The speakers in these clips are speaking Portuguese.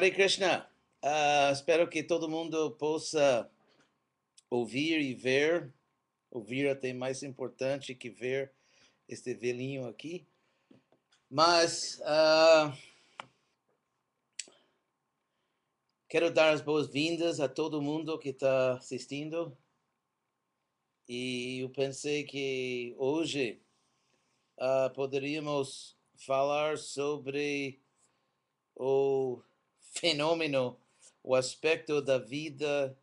Hare Krishna. Uh, espero que todo mundo possa ouvir e ver. Ouvir até mais importante que ver este velhinho aqui. Mas uh, quero dar as boas-vindas a todo mundo que está assistindo. E eu pensei que hoje uh, poderíamos falar sobre o fenômeno, o aspecto da vida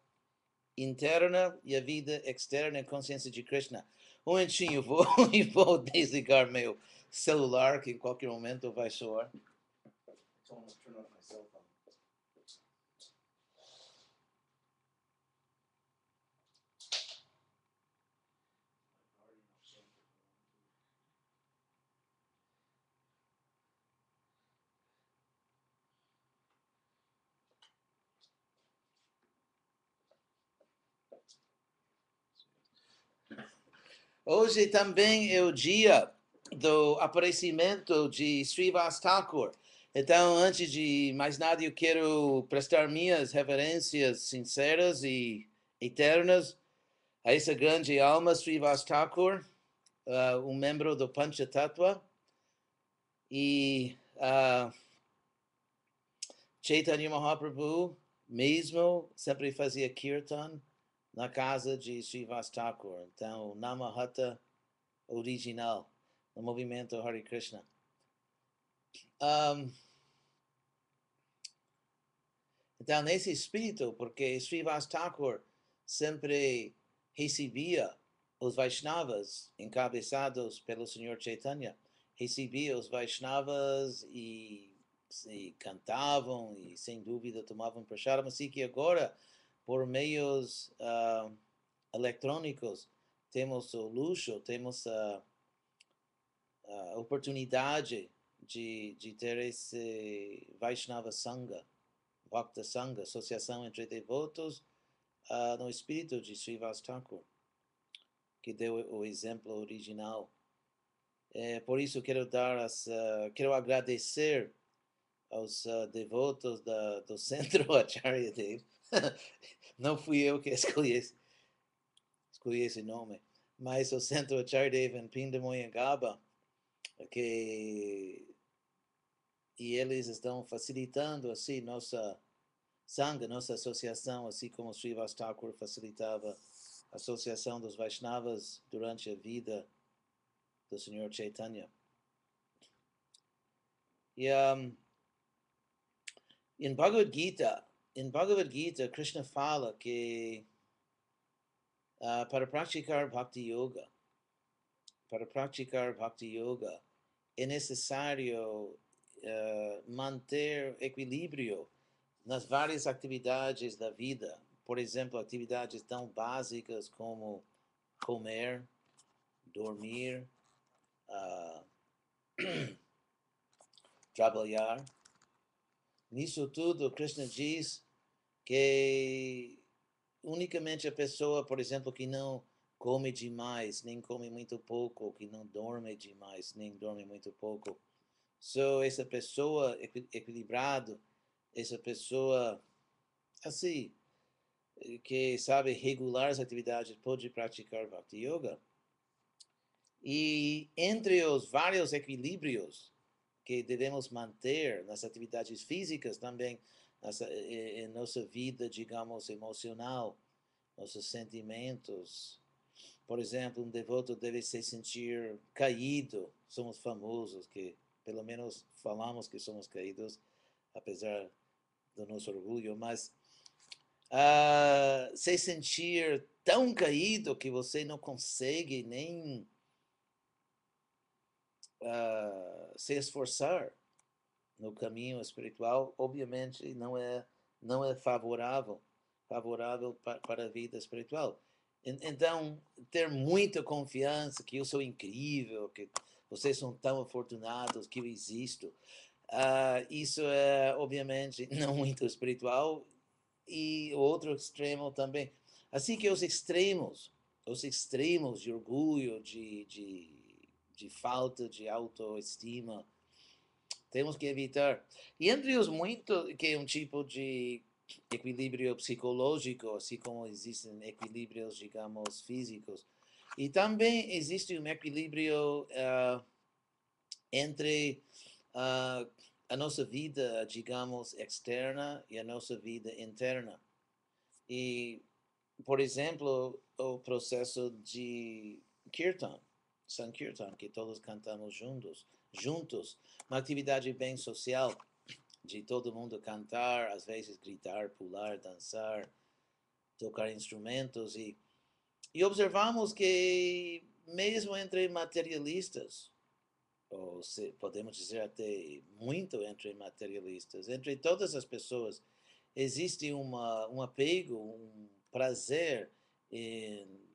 interna e a vida externa em consciência de Krishna. Um momentinho, vou, vou desligar meu celular, que em qualquer momento vai soar. Hoje também é o dia do aparecimento de Srivas Thakur. Então, antes de mais nada, eu quero prestar minhas reverências sinceras e eternas a essa grande alma, Srivas Thakur, uh, um membro do Panchatattva, e uh, Chaitanya Mahaprabhu mesmo sempre fazia kirtan, na casa de Srivas Thakur. Então, Namahata original, no movimento Hare Krishna. Um, então, nesse espírito, porque Srivas Thakur sempre recebia os Vaishnavas, encabeçados pelo Senhor Chaitanya, recebia os Vaishnavas e, e cantavam e, sem dúvida, tomavam prasadam, assim que agora por meios uh, eletrônicos, temos o luxo, temos a, a oportunidade de, de ter esse Vaishnava Sangha, Bhakta Sangha, associação entre devotos, uh, no espírito de Srivas Thakur, que deu o exemplo original. É, por isso quero dar as, uh, quero agradecer aos uh, devotos da, do Centro Acharya Dev não fui eu que escolhi, escolhi esse nome, mas o Centro Achardev em Pindamonhangaba, que e eles estão facilitando assim nossa sangha, nossa associação, assim como Srivas Thakur facilitava a associação dos Vaishnavas durante a vida do Senhor Chaitanya. E um, em Bhagavad Gita, em Bhagavad Gita, Krishna fala que uh, para praticar Bhakti Yoga, para praticar Bhakti Yoga, é necessário uh, manter equilíbrio nas várias atividades da vida. Por exemplo, atividades tão básicas como comer, dormir, uh, trabalhar. Nisso tudo, Krishna diz que unicamente a pessoa, por exemplo, que não come demais, nem come muito pouco, que não dorme demais, nem dorme muito pouco. So, essa pessoa equilibrado, essa pessoa assim, que sabe regular as atividades, pode praticar Bhakti Yoga. E entre os vários equilíbrios que devemos manter nas atividades físicas também, nossa, em nossa vida, digamos, emocional, nossos sentimentos. Por exemplo, um devoto deve se sentir caído. Somos famosos que, pelo menos, falamos que somos caídos, apesar do nosso orgulho, mas uh, se sentir tão caído que você não consegue nem uh, se esforçar no caminho espiritual, obviamente não é não é favorável favorável para, para a vida espiritual. Então, ter muita confiança que eu sou incrível, que vocês são tão afortunados que eu existo, uh, isso é, obviamente, não muito espiritual. E o outro extremo também. Assim que os extremos, os extremos de orgulho, de, de, de falta de autoestima, Temos que evitar. E entre os muitos, que é um tipo de equilíbrio psicológico, assim como existem equilíbrios, digamos, físicos. E também existe um equilíbrio uh, entre uh, a nossa vida, digamos, externa e a nossa vida interna. E, por exemplo, o processo de Kirtan, Sankirtan, que todos cantamos juntos, juntos, uma atividade bem social, de todo mundo cantar, às vezes gritar, pular, dançar, tocar instrumentos e e observamos que mesmo entre materialistas, ou se, podemos dizer até muito entre materialistas, entre todas as pessoas, existe uma, um apego, um prazer em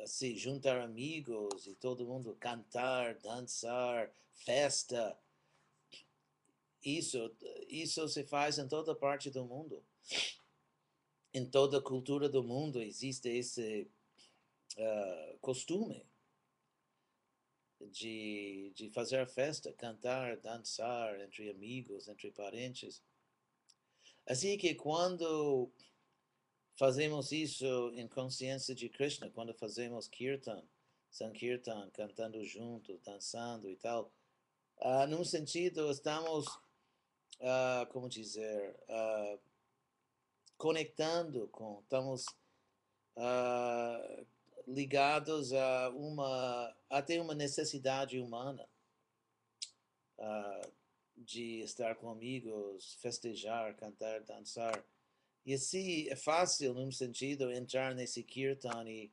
assim, juntar amigos e todo mundo cantar, dançar, festa. Isso, isso se faz em toda parte do mundo. Em toda cultura do mundo existe esse uh, costume de, de fazer festa, cantar, dançar entre amigos, entre parentes. Assim que quando fazemos isso em consciência de Krishna, quando fazemos kirtan, sankirtan, cantando juntos, dançando e tal, uh, num sentido estamos, uh, como dizer, uh, conectando com, estamos uh, ligados a uma até uma necessidade humana de estar com amigos, festejar, cantar, dançar. E assim é fácil, num sentido, entrar nesse kirtan e,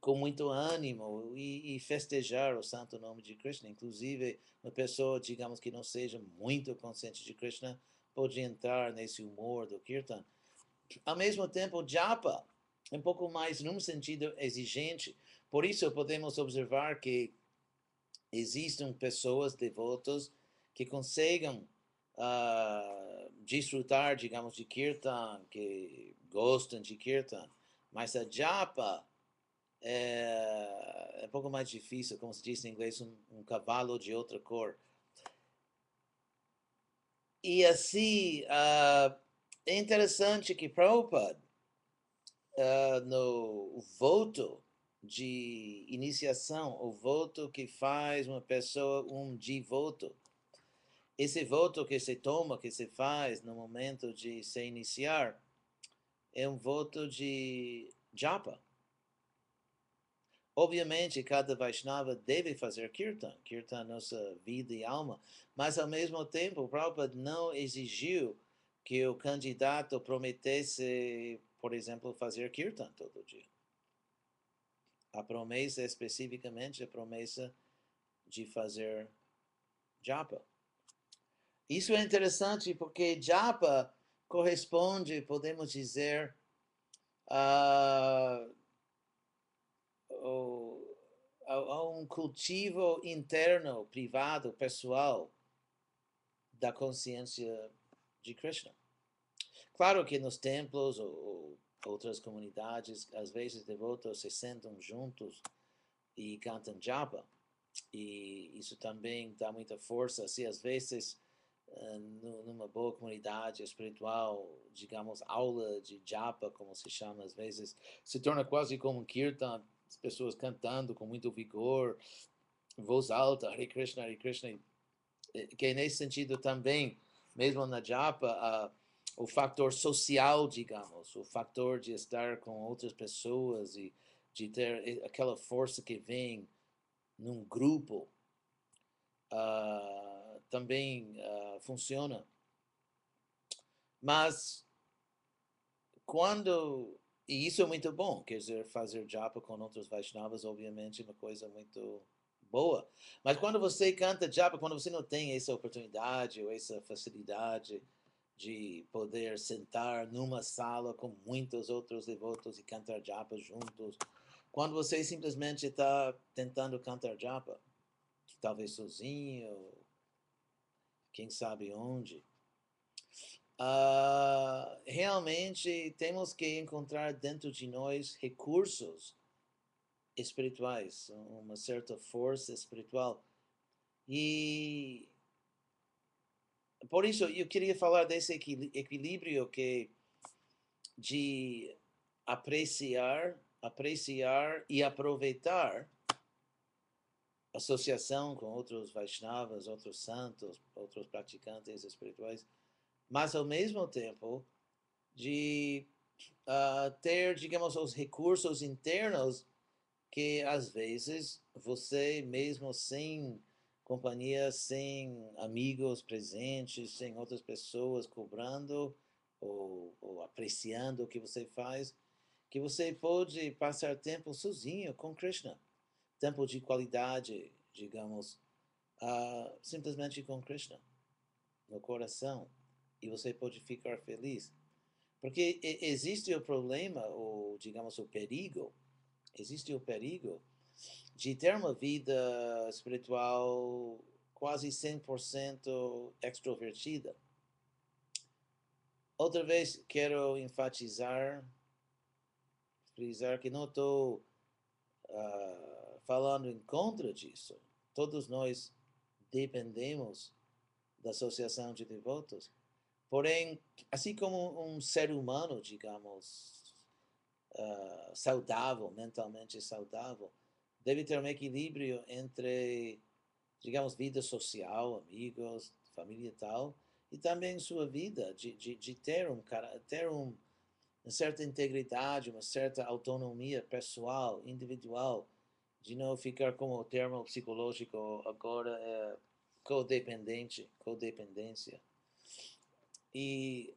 com muito ânimo e, e, festejar o santo nome de Krishna. Inclusive, uma pessoa, digamos que não seja muito consciente de Krishna, pode entrar nesse humor do kirtan. Ao mesmo tempo, japa um pouco mais num sentido exigente. Por isso podemos observar que existem pessoas devotas que conseguem uh, desfrutar, digamos, de kirtan, que gostam de kirtan, mas a japa é, é um pouco mais difícil, como se diz em inglês, um, um cavalo de outra cor. E assim, uh, é interessante que Prabhupada uh, no voto de iniciação, o voto que faz uma pessoa um de voto. Esse voto que se toma, que se faz no momento de se iniciar, é um voto de japa. Obviamente, cada Vaishnava deve fazer kirtan, kirtan é nossa vida e alma, mas ao mesmo tempo, o Prabhupada não exigiu que o candidato prometesse por exemplo, fazer kirtan todo dia. A promessa especificamente a promessa de fazer japa. Isso é interessante porque japa corresponde, podemos dizer, a, a, a um cultivo interno, privado, pessoal da consciência de Krishna. Claro que nos templos ou, ou outras comunidades, às vezes devotos se sentam juntos e cantam japa. E isso também dá muita força. Se às vezes, numa boa comunidade espiritual, digamos, aula de japa, como se chama às vezes, se torna quase como um kirtan, as pessoas cantando com muito vigor, voz alta, Hare Krishna, Hare Krishna, que nesse sentido também, mesmo na japa, uh, o fator social, digamos, o fator de estar com outras pessoas e de ter aquela força que vem num grupo, uh, também uh, funciona. Mas quando e isso é muito bom, quer dizer, fazer japa com outros Vaishnavas, obviamente, é uma coisa muito boa. Mas quando você canta japa, quando você não tem essa oportunidade ou essa facilidade, de poder sentar numa sala com muitos outros devotos e cantar japa juntos. Quando você simplesmente está tentando cantar japa, talvez sozinho, quem sabe onde, uh, realmente temos que encontrar dentro de nós recursos espirituais, uma certa força espiritual. E por isso eu queria falar desse equilíbrio que de apreciar, apreciar e aproveitar associação com outros Vaishnavas, outros santos, outros praticantes espirituais, mas ao mesmo tempo de uh, ter, digamos, os recursos internos que às vezes você mesmo sem companhia, sem amigos presentes, sem outras pessoas cobrando ou, ou apreciando o que você faz, que você pode passar tempo sozinho com Krishna tempo de qualidade, digamos, uh, simplesmente com Krishna no coração e você pode ficar feliz. Porque existe o problema, ou digamos o perigo, existe o perigo de ter uma vida espiritual quase 100% extrovertida. Outra vez quero enfatizar, frisar que não estou uh, falando em contra disso. Todos nós dependemos da associação de devotos. Porém, assim como um ser humano, digamos, uh, saudável, mentalmente saudável, deve ter um equilíbrio entre, digamos, vida social, amigos, família e tal, e também sua vida, de, de, de ter, um, ter um, uma certa integridade, uma certa autonomia pessoal, individual, de não ficar como o termo psicológico agora é codependente, codependência. E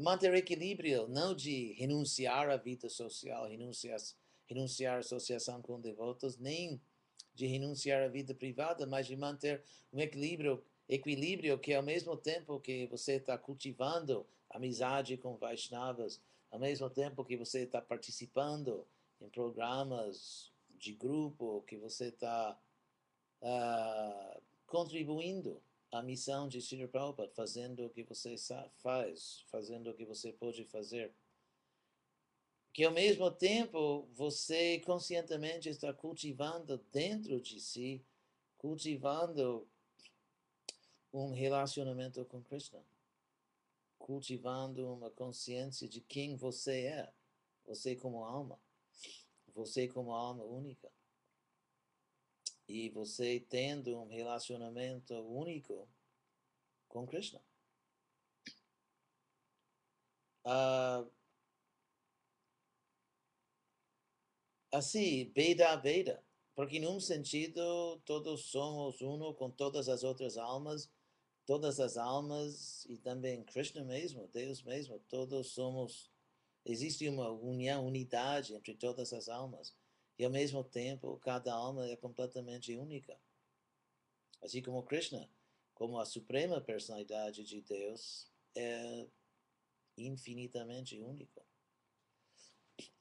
manter equilíbrio, não de renunciar à vida social, renunciar, renunciar à associação com devotos, nem de renunciar à vida privada, mas de manter um equilíbrio, equilíbrio que ao mesmo tempo que você está cultivando amizade com Vaishnavas, ao mesmo tempo que você está participando em programas de grupo que você está uh, ah, contribuindo à missão de Sr. Prabhupada, fazendo o que você faz, fazendo o que você pode fazer. Que ao mesmo tempo você conscientemente está cultivando dentro de si, cultivando um relacionamento com Krishna, cultivando uma consciência de quem você é, você como alma você como alma única. E você tendo um relacionamento único com Krishna. Uh, assim, Veda Veda. Porque, num sentido, todos somos uno com todas as outras almas, todas as almas, e também Krishna mesmo, Deus mesmo, todos somos Existe uma união, unidade entre todas as almas. E ao mesmo tempo, cada alma é completamente única. Assim como Krishna, como a suprema personalidade de Deus, é infinitamente único.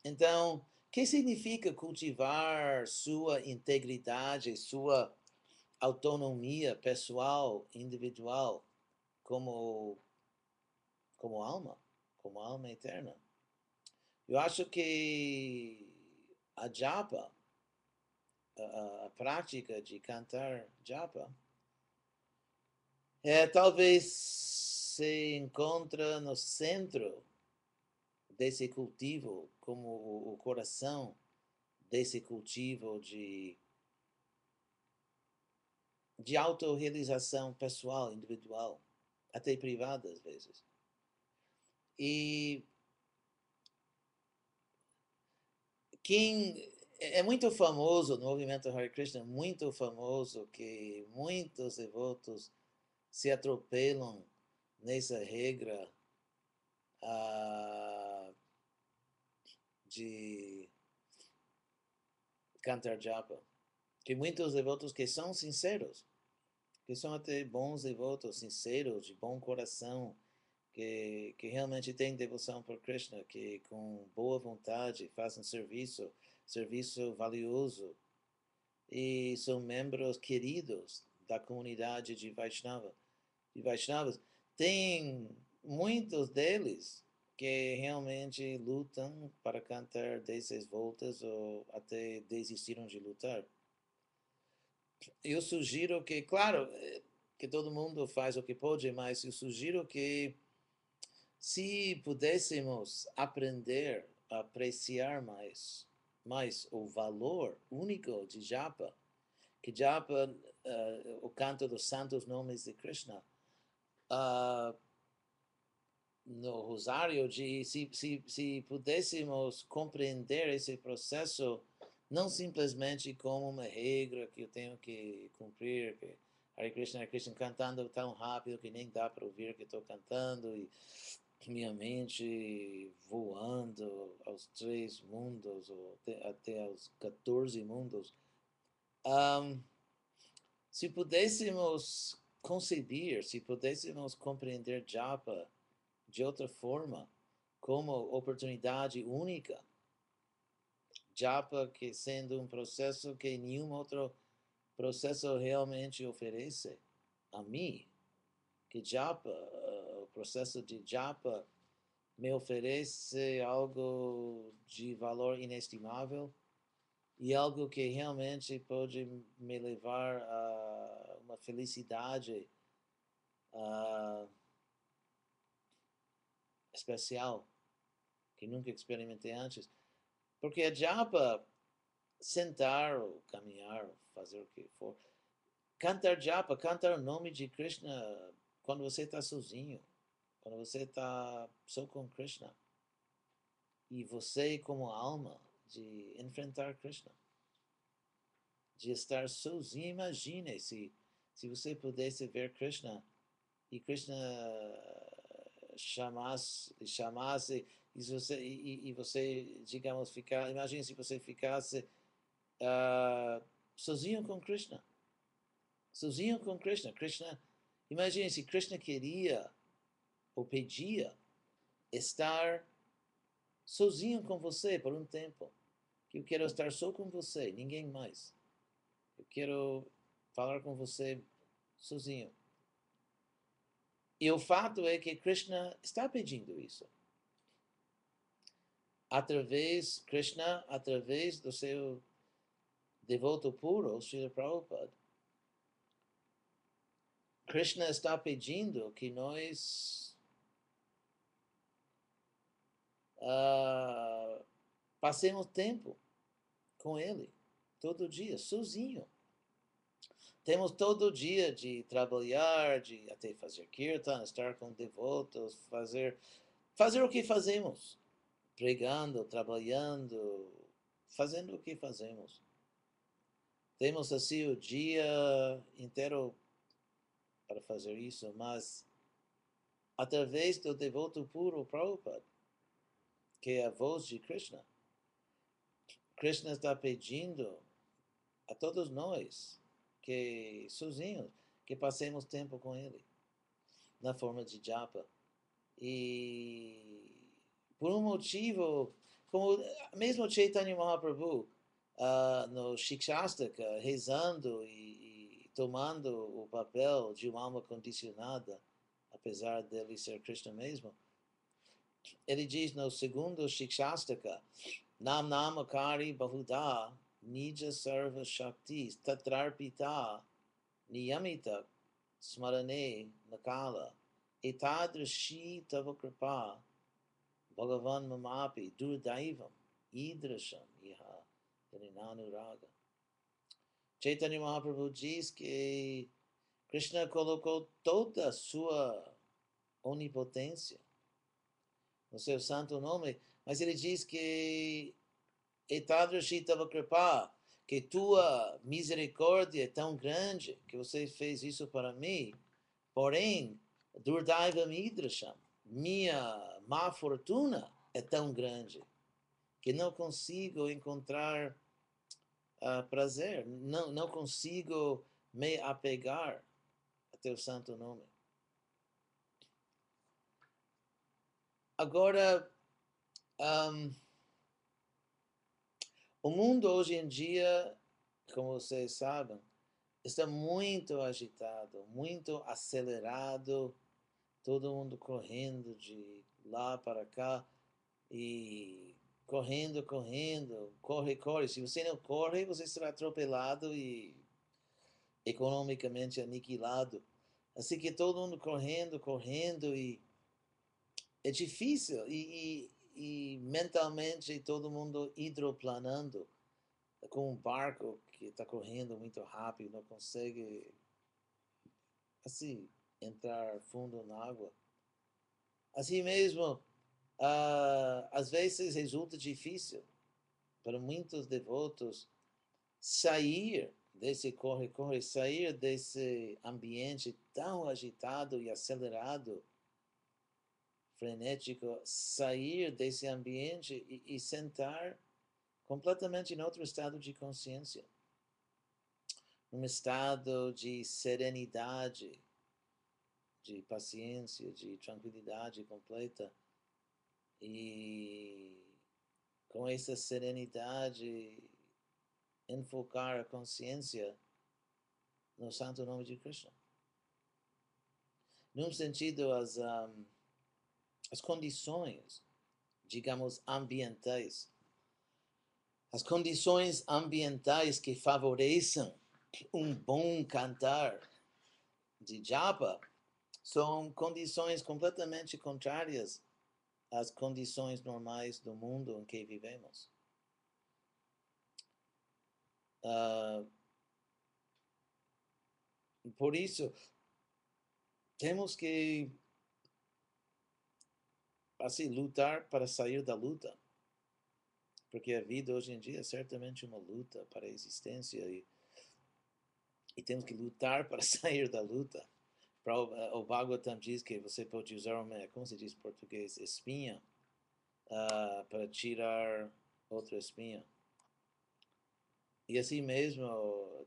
Então, o que significa cultivar sua integridade, sua autonomia pessoal, individual, como, como alma, como alma eterna? Eu acho que a japa, a, a prática de cantar japa, é, talvez se encontra no centro desse cultivo, como o, o coração desse cultivo de, de autorrealização pessoal, individual, até privada às vezes. E quem é muito famoso no movimento Hare Krishna, muito famoso que muitos devotos se atropelam nessa regra uh, de cantar japa. Que muitos devotos que são sinceros, que são até bons devotos, sinceros, de bom coração, que, que realmente têm devoção por Krishna, que com boa vontade fazem serviço, serviço valioso, e são membros queridos da comunidade de Vaishnava, de Vaishnavas. Tem muitos deles que realmente lutam para cantar 16 voltas ou até desistiram de lutar. Eu sugiro que, claro, que todo mundo faz o que pode, mas eu sugiro que se pudéssemos aprender a apreciar mais, mais o valor único de japa, que japa, uh, o canto dos santos nomes de Krishna, uh, no rosário, de se, se, se pudéssemos compreender esse processo não simplesmente como uma regra que eu tenho que cumprir, que Hare Krishna, Hare Krishna, cantando tão rápido que nem dá para ouvir que estou cantando, e minha mente voando aos três mundos, ou até, até aos 14 mundos. Um, se pudéssemos conceber, se pudéssemos compreender Japa de outra forma, como oportunidade única, Japa que sendo um processo que nenhum outro processo realmente oferece a mim, que Japa, processo de Japa me oferece algo de valor inestimável e algo que realmente pode me levar a uma felicidade uh, especial que nunca experimentei antes. Porque a japa, sentar ou caminhar, ou fazer o que for, cantar japa, cantar o nome de Krishna quando você está sozinho, quando você está só com Krishna. E você como alma de enfrentar Krishna. De estar sozinho, imagine se, se você pudesse ver Krishna e Krishna chamasse, chamasse e você, e, e você, digamos, ficar, imagine se você ficasse uh, sozinho com Krishna. Sozinho com Krishna. Krishna, imagine se Krishna queria ou pedia estar sozinho com você por um tempo. Que eu quero estar só com você, ninguém mais. Eu quero falar com você sozinho. E o fato é que Krishna está pedindo isso através, Krishna, através do seu devoto puro, Srila Prabhupada. Krishna está pedindo que nós uh, passemos tempo com Ele, todo dia, sozinho. Temos todo dia de trabalhar, de até fazer kirtan, estar com devotos, fazer, fazer o que fazemos pregando, trabalhando, fazendo o que fazemos. Temos assim o dia inteiro para fazer isso, mas através do devoto puro Prabhupada, que é a voz de Krishna, Krishna está pedindo a todos nós que sozinhos, que passemos tempo com Ele, na forma de japa. E por um motivo, como mesmo Chaitanya Mahaprabhu, uh, no Shikshastaka, rezando e, e, tomando o papel de uma alma condicionada, apesar dele ser Krishna mesmo, ele diz no segundo Shikshastaka, Nam Namakari Bahuda Nija Sarva Shakti Tatrarpita Niyamita Smarane Nakala Etadrashi Tavakripa Bhagavan Mamapi Durdaivam Idrasham Iha Raga. Chaitanya Mahaprabhu diz que Krishna colocou toda a sua onipotência no seu santo nome, mas ele diz que Etadrashitava Kripa, que tua misericórdia é tão grande que você fez isso para mim, porém, Durdaivam Idrasham, minha má fortuna é tão grande que não consigo encontrar uh, prazer, não, não consigo me apegar a teu santo nome. Agora, um, o mundo hoje em dia, como vocês sabem, está muito agitado, muito acelerado todo mundo correndo de lá para cá e correndo, correndo, corre, corre. Se você não corre, você será atropelado e economicamente aniquilado. Assim que todo mundo correndo, correndo e é difícil e, e, e mentalmente todo mundo hidroplanando com um barco que está correndo muito rápido, não consegue assim entrar fundo na água. Assim mesmo, uh, às vezes resulta difícil para muitos devotos sair desse corre-corre, sair desse ambiente tão agitado e acelerado, frenético, sair desse ambiente e, e sentar completamente em outro estado de consciência. Um estado de serenidade, de paciência, de tranquilidade completa. E com essa serenidade, enfocar a consciência no santo nome de Krishna. Num sentido, as, um, as condições, digamos, ambientais as condições ambientais que favorecem um bom cantar de japa são condições completamente contrárias às condições normais do mundo em que vivemos. Uh, por isso, temos que assim, lutar para sair da luta. Porque a vida hoje em dia é certamente uma luta para a existência e, e temos que lutar para sair da luta. O Bhagavatam diz que você pode usar uma, como se diz em português, espinha, uh, para tirar outra espinha. E assim mesmo,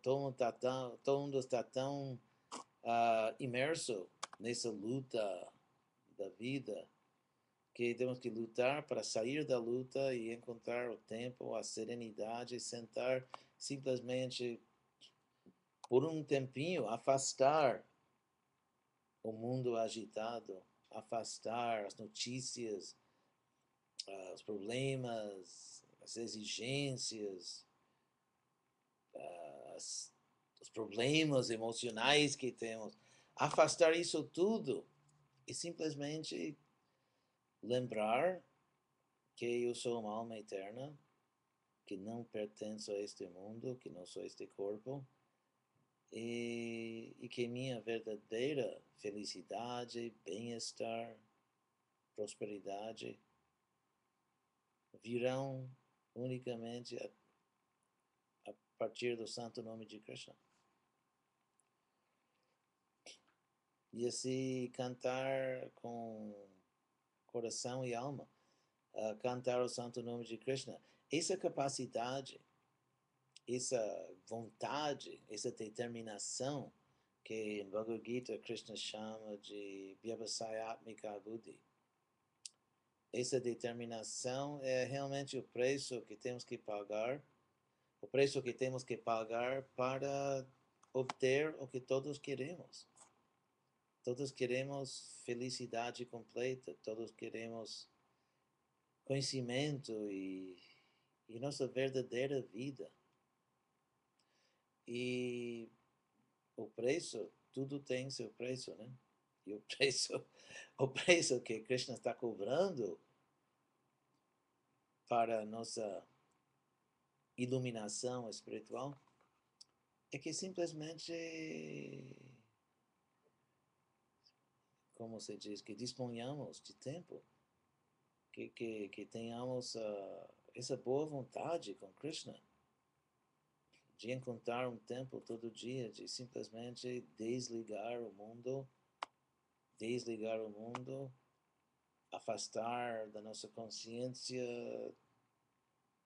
todo mundo está tão, todo mundo está tão uh, imerso nessa luta da vida que temos que lutar para sair da luta e encontrar o tempo, a serenidade, sentar simplesmente por um tempinho, afastar o mundo agitado, afastar as notícias, os problemas, as exigências, as, os problemas emocionais que temos, afastar isso tudo e simplesmente lembrar que eu sou uma alma eterna, que não pertenço a este mundo, que não sou este corpo, e, e que minha verdadeira felicidade, bem-estar, prosperidade virão unicamente a, a partir do santo nome de Krishna. E assim cantar com coração e alma, uh, cantar o santo nome de Krishna. Essa capacidade, essa vontade, essa determinação que em Bhagavad Gita Krishna chama de Vyavasayatmika Buddhi. Essa determinação é realmente o preço que temos que pagar, o preço que temos que pagar para obter o que todos queremos. Todos queremos felicidade completa, todos queremos conhecimento e, e nossa verdadeira vida. E o preço, tudo tem seu preço, né? E o preço, o preço que Krishna está cobrando para nossa iluminação espiritual é que simplesmente como se diz, que disponhamos de tempo, que, que, que tenhamos uh, essa boa vontade com Krishna, de encontrar um tempo todo dia, de simplesmente desligar o mundo, desligar o mundo, afastar da nossa consciência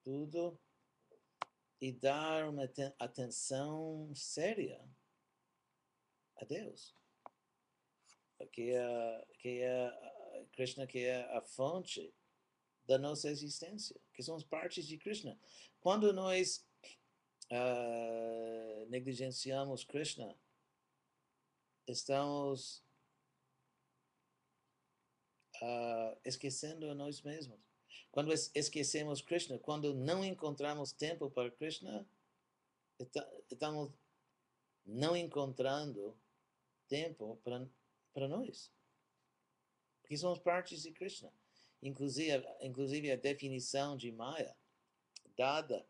tudo e dar uma atenção séria a Deus que é, que é Krishna, que é a fonte da nossa existência, que somos partes de Krishna. Quando nós uh, negligenciamos Krishna, estamos uh, esquecendo a nós mesmos. Quando esquecemos Krishna, quando não encontramos tempo para Krishna, estamos não encontrando tempo para, para nós. Porque somos partes de Krishna. Inclusive, inclusive a definição de Maya, dada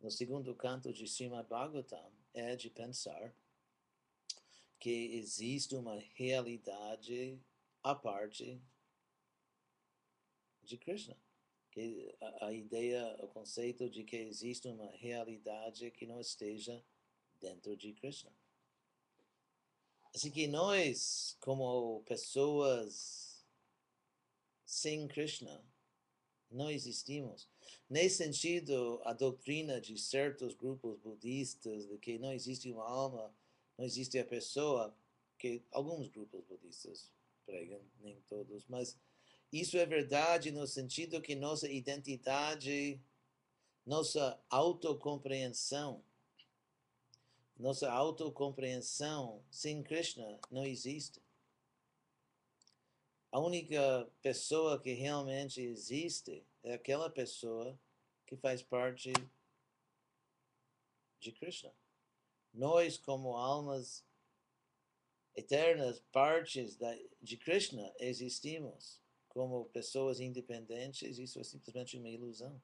no segundo canto de Srimad Bhagavatam, é de pensar que existe uma realidade à parte de Krishna. Que a, a ideia, o conceito de que existe uma realidade que não esteja dentro de Krishna. Assim que nós, como pessoas sem Krishna, não existimos. Nesse sentido, a doutrina de certos grupos budistas de que não existe uma alma, não existe a pessoa, que alguns grupos budistas pregam, nem todos, mas isso é verdade no sentido que nossa identidade, nossa autocompreensão, nossa autocompreensão sem Krishna não existe. A única pessoa que realmente existe é aquela pessoa que faz parte de Krishna. Nós, como almas eternas, partes de Krishna, existimos como pessoas independentes, isso é simplesmente uma ilusão.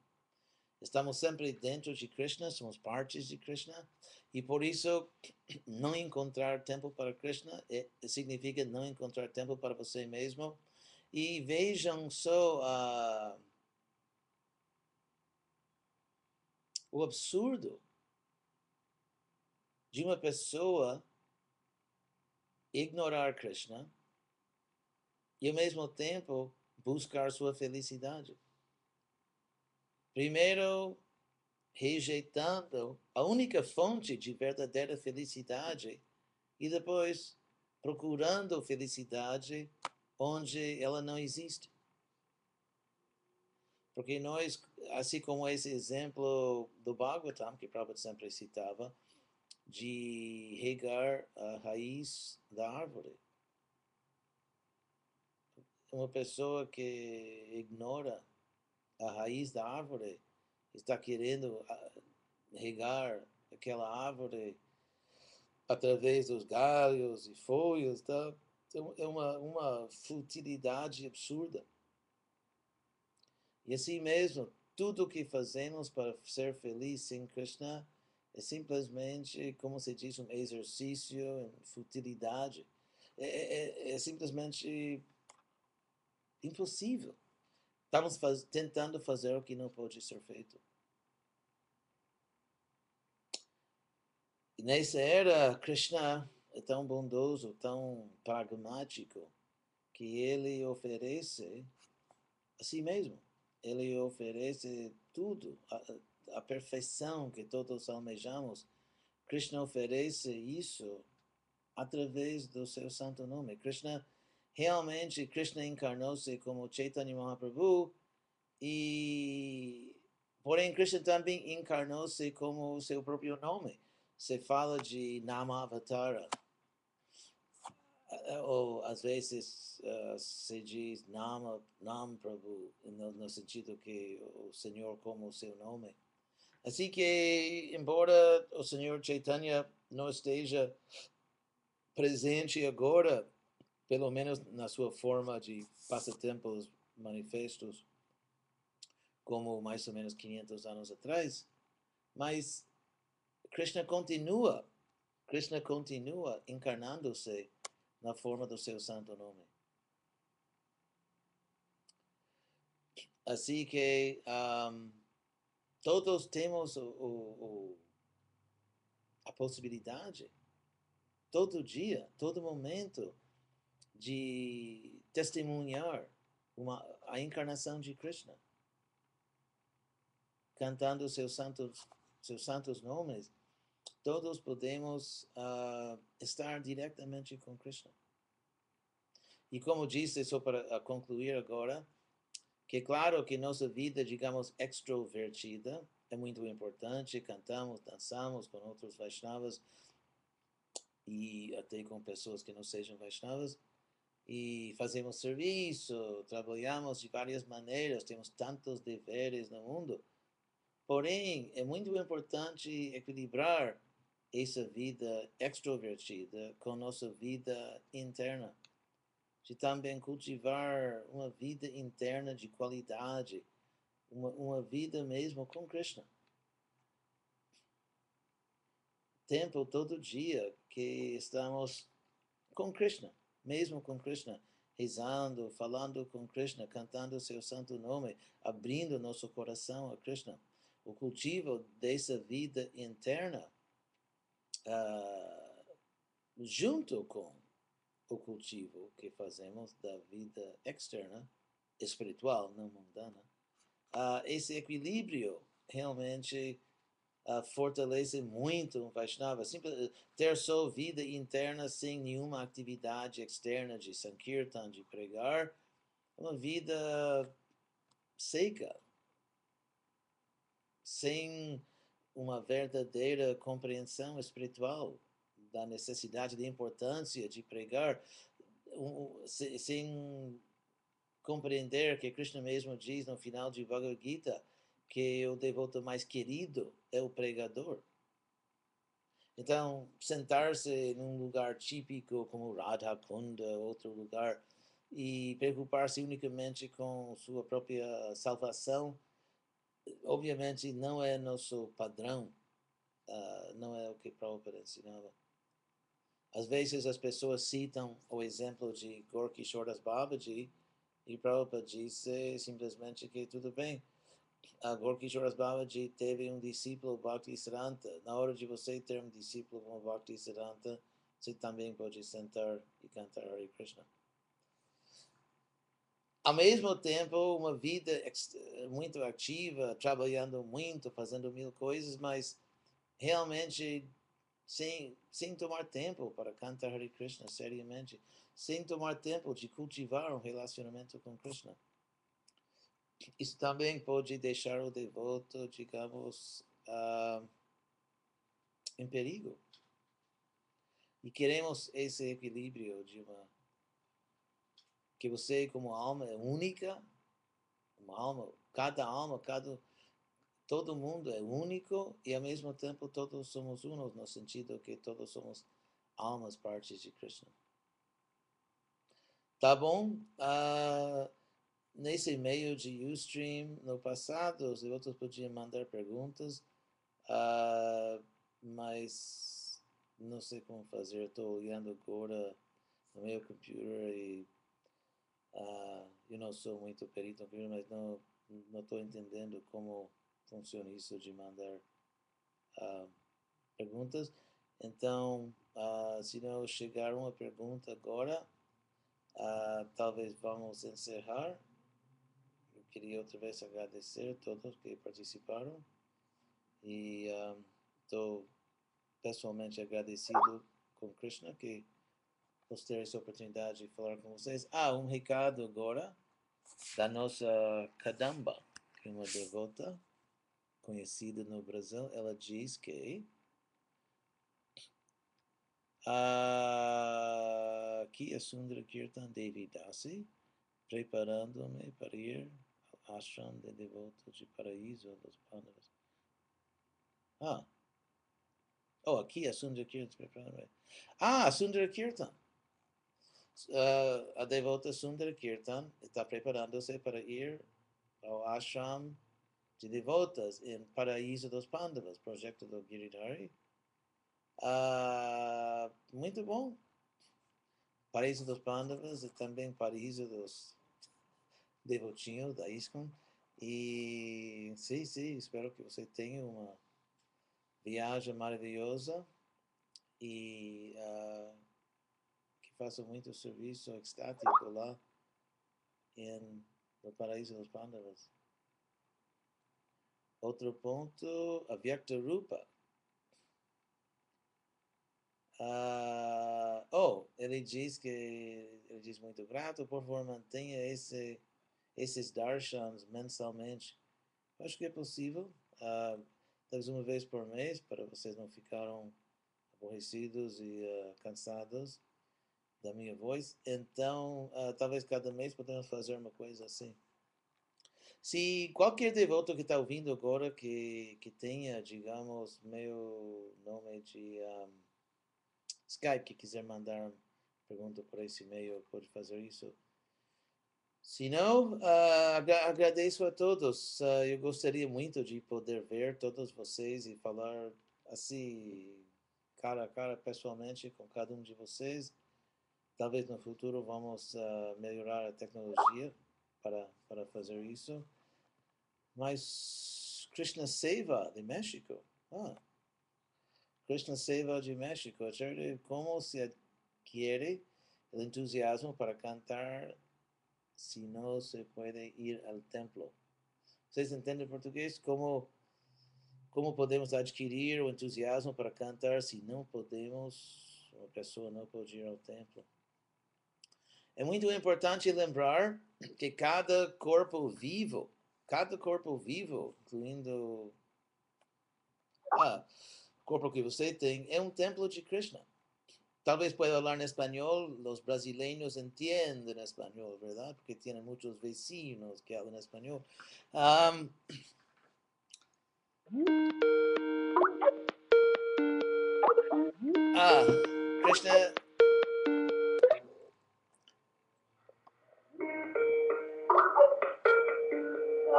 Estamos sempre dentro de Krishna, somos partes de Krishna, e por isso não encontrar tempo para Krishna é, significa não encontrar tempo para você mesmo. E vejam só uh, o absurdo de uma pessoa ignorar Krishna e ao mesmo tempo buscar sua felicidade. Primeiro, rejeitando a única fonte de verdadeira felicidade e depois procurando felicidade onde ela não existe. Porque nós, assim como esse exemplo do Bhagavatam, que Prabhupada sempre citava, de regar a raiz da árvore. Uma pessoa que ignora a raiz da árvore está querendo ah, regar aquela árvore através dos galhos e folhas, tá? Então, é uma, uma futilidade absurda. E assim mesmo, tudo que fazemos para ser feliz sem Krishna é simplesmente, como se diz, um exercício em futilidade. É, é, é simplesmente impossível. Estamos faz, tentando fazer o que não pode ser feito. E nessa era, Krishna é tão bondoso, tão pragmático, que ele oferece a si mesmo. Ele oferece tudo, a perfeição que todos almejamos, Krishna oferece isso através do seu santo nome. Krishna, realmente, Krishna encarnou-se como Chaitanya Mahaprabhu e, porém, Krishna também encarnou-se como seu próprio nome. Se fala de Nama Avatara, ou às vezes uh, se diz Nama, Nam Prabhu, no, no sentido que o Senhor como o seu nome. Assim que, embora o Senhor Chaitanya não esteja presente agora, pelo menos na sua forma de passatempos manifestos, como mais ou menos 500 anos atrás, mas Krishna continua, Krishna continua encarnando-se na forma do seu santo nome. Assim que um, Todos temos o, o, o, a possibilidade, todo dia, todo momento, de testemunhar uma, a encarnação de Krishna, cantando seus santos, seus santos nomes. Todos podemos uh, estar diretamente com Krishna. E como disse, só para concluir agora, que claro que nossa vida, digamos, extrovertida é muito importante, cantamos, dançamos com outros Vaishnavas e até com pessoas que não sejam Vaishnavas e fazemos serviço, trabalhamos de várias maneiras, temos tantos deveres no mundo. Porém, é muito importante equilibrar essa vida extrovertida com nossa vida interna. De também cultivar uma vida interna de qualidade, uma, uma vida mesmo com Krishna. Tempo todo dia que estamos com Krishna, mesmo com Krishna, rezando, falando com Krishna, cantando seu santo nome, abrindo nosso coração a Krishna. O cultivo dessa vida interna, uh, junto com o cultivo que fazemos da vida externa, espiritual, não mundana, uh, esse equilíbrio realmente uh, fortalece muito um Vaishnava. Simples, ter só vida interna sem nenhuma atividade externa de Sankirtan, de pregar, uma vida seca, sem uma verdadeira compreensão espiritual da necessidade, da importância de pregar, sem compreender que Krishna mesmo diz no final de Bhagavad Gita, que o devoto mais querido é o pregador. Então, sentar-se num lugar típico como Radha Kunda, outro lugar, e preocupar-se unicamente com sua própria salvação, obviamente não é nosso padrão, uh, não é o que Prabhupada ensinava. Às vezes as pessoas citam o exemplo de Gorky Shordas Babaji e Prabhupada disse simplesmente que tudo bem, a Gorkishoras Babaji teve um discípulo Bhakti Siddhanta. Na hora de você ter um discípulo como Bhakti Siddhanta, você também pode sentar e cantar Hare Krishna. Ao mesmo tempo, uma vida muito ativa, trabalhando muito, fazendo mil coisas, mas realmente sem, sem tomar tempo para cantar Hare Krishna seriamente, sem tomar tempo de cultivar um relacionamento com Krishna. Isso também pode deixar o devoto, digamos, uh, em perigo. E queremos esse equilíbrio de uma que você como alma é única, uma alma, cada alma, cada todo mundo é único e ao mesmo tempo todos somos unos no sentido que todos somos almas partes de Krishna. Tá bom? Uh, nesse meio de Ustream, no passado, os devotos podiam mandar perguntas, uh, mas não sei como fazer. Estou olhando agora no meu computador e uh, eu não sou muito perito no computador, mas não não estou entendendo como funciona isso de mandar uh, perguntas. Então, se não chegar uma pergunta agora, talvez vamos encerrar queria outra vez agradecer a todos que participaram e estou pessoalmente agradecido com Krishna que nos ter essa oportunidade de falar com vocês. Ah, um recado agora da nossa Kadamba, que é uma devota conhecida no Brasil. Ela diz que aqui é Sundara Kirtan Devi Dasi, preparando-me para ir ashram de devotos de paraíso dos Pandavas. Ah. Oh, aqui é Sundara Kirtan. Ah, Sundara Kirtan. Uh, a devota Sundara Kirtan está preparando-se para ir ao ashram de devotas em Paraíso dos Pandavas, projeto do Giridhari. Uh, muito bom. Paraíso dos Pandavas e também Paraíso dos devotinho da ISKCON. E sim, sim, espero que você tenha uma viagem maravilhosa e uh, que faça muito serviço extático lá em, no Paraíso dos Pandavas. Outro ponto, a Vyakta Rupa. Uh, oh, ele diz que ele diz muito grato, por favor mantenha esse esses darshans mensalmente. Acho que é possível, uh, talvez uma vez por mês, para vocês não ficarem aborrecidos e uh, cansados da minha voz. Então, uh, talvez cada mês podemos fazer uma coisa assim. Se qualquer devoto que está ouvindo agora que, que tenha, digamos, meu nome de um, Skype, que quiser mandar pergunta por esse e-mail, pode fazer isso. Se não, uh, agradeço a todos. Uh, eu gostaria muito de poder ver todos vocês e falar assim, cara a cara, pessoalmente, com cada um de vocês. Talvez no futuro vamos uh, melhorar a tecnologia para, para fazer isso. Mas Krishna Seva de México. Ah, Krishna Seva de México. Como se adquiere o entusiasmo para cantar se não se pode ir ao templo? Vocês entendem português? Como, como podemos adquirir o entusiasmo para cantar se não podemos, uma pessoa não pode ir ao templo? É muito importante lembrar que cada corpo vivo, cada corpo vivo, incluindo ah, o corpo que você tem, é um templo de Krishna. Talvez pueda falar em espanhol, os brasileiros entendem espanhol, verdade? Porque têm muitos vecinos que falam espanhol. Um, ah, Krishna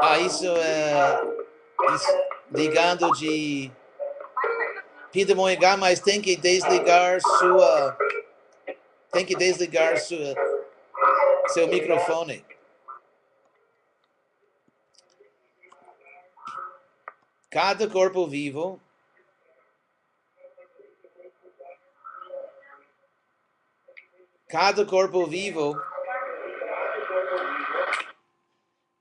Ah, isso é isso, ligando de Pindamonhangá, mas tem que desligar sua tem que desligar sua seu microfone. Cada corpo vivo cada corpo vivo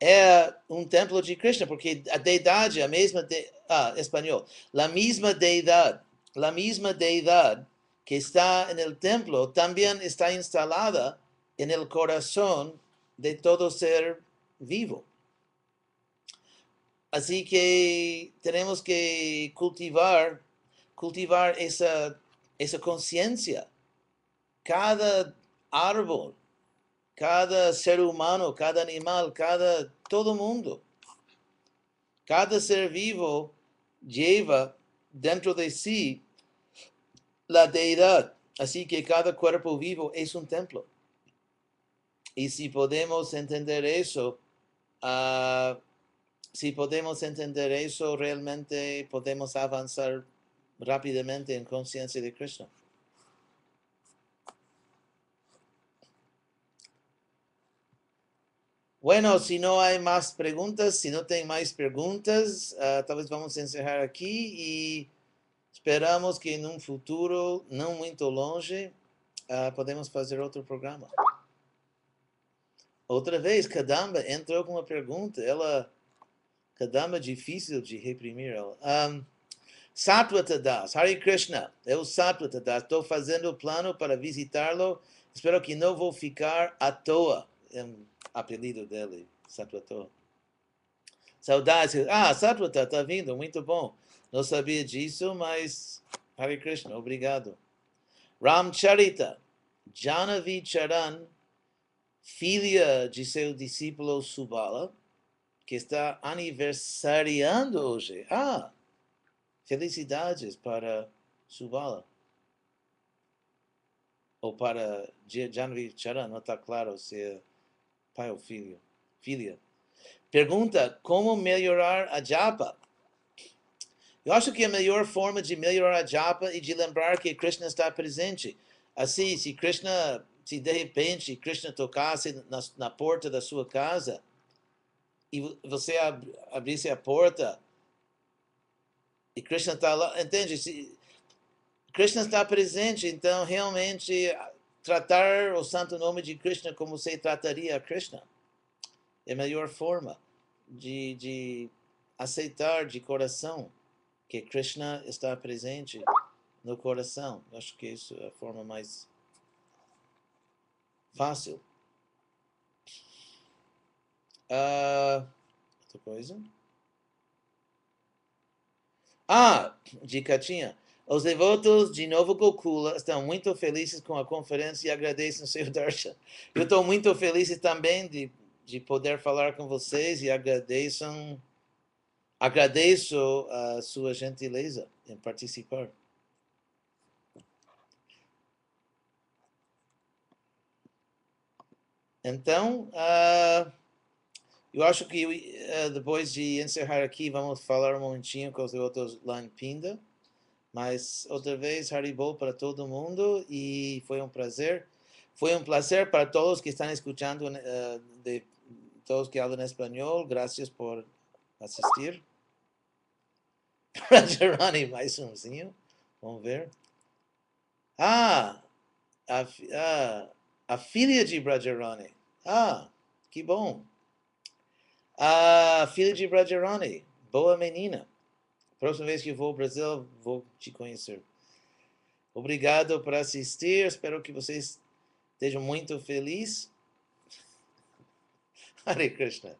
é um templo de Krishna, porque a deidade, a mesma, de, ah, espanhol, a mesma deidade, a mesma que está no templo também está instalada no coração de todo ser vivo. Assim que temos que cultivar, cultivar essa, essa consciência. Cada árbol, cada ser humano, cada animal, cada todo mundo. Cada ser vivo lleva dentro de si la deidad. Así que cada cuerpo vivo es un templo. Y si podemos entender eso, uh, si podemos entender eso, realmente podemos avanzar rápidamente en conciencia de Cristo. Bueno, si no hay más preguntas, si no tem mais perguntas, uh, talvez vamos encerrar aqui e esperamos que em um futuro não muito longe uh, podemos fazer outro programa. Outra vez, Kadamba entrou com uma pergunta. Ela, Kadamba, difícil de reprimir ela. Um, Das, Hare Krishna, eu Sattva Das, estou fazendo o plano para visitá-lo. Espero que não vou ficar à toa. Um, apelido dele, Sattvato. Saudades. Ah, Sattvato está vindo, muito bom. Não sabia disso, mas Hare Krishna, obrigado. Ramcharita, Janavi Charan, filha de seu discípulo Subala, que está aniversariando hoje. Ah, felicidades para Subala. Ou para Janavi Charan, não está claro se é pai ou filho, filha. Pergunta como melhorar a japa. Eu acho que a melhor forma de melhorar a japa é de lembrar que Krishna está presente. Assim, se Krishna, se de repente Krishna tocasse na, na porta da sua casa e você ab, abrisse a porta e Krishna está lá, entende? Se, Krishna está presente, então realmente tratar o santo nome de Krishna como você trataria a Krishna. É a melhor forma de, de aceitar de coração que Krishna está presente no coração. Acho que isso é a forma mais fácil. Uh, outra coisa? Ah, dica tinha. Os devotos de Novo Gokula estão muito felizes com a conferência e agradecem o seu darshan. Eu estou muito feliz também de de poder falar com vocês e agradeçam, agradeço a sua gentileza em participar. Então, uh, eu acho que uh, depois de encerrar aqui, vamos falar um momentinho com os outros lá em Pinda. Mas outra vez, Haribol para todo mundo e foi um prazer. Foi um prazer para todos que estão escutando, uh, de todos que falam espanhol. Graças por assistir. Rajarani, mais umzinho. Vamos ver. Ah, a, a, a filha de Brajarani. Ah, que bom. A filha de Brajarani. Boa menina. Próxima vez que vou ao Brasil, vou te conhecer. Obrigado por assistir. Espero que vocês estejam muito felizes. Hare Krishna.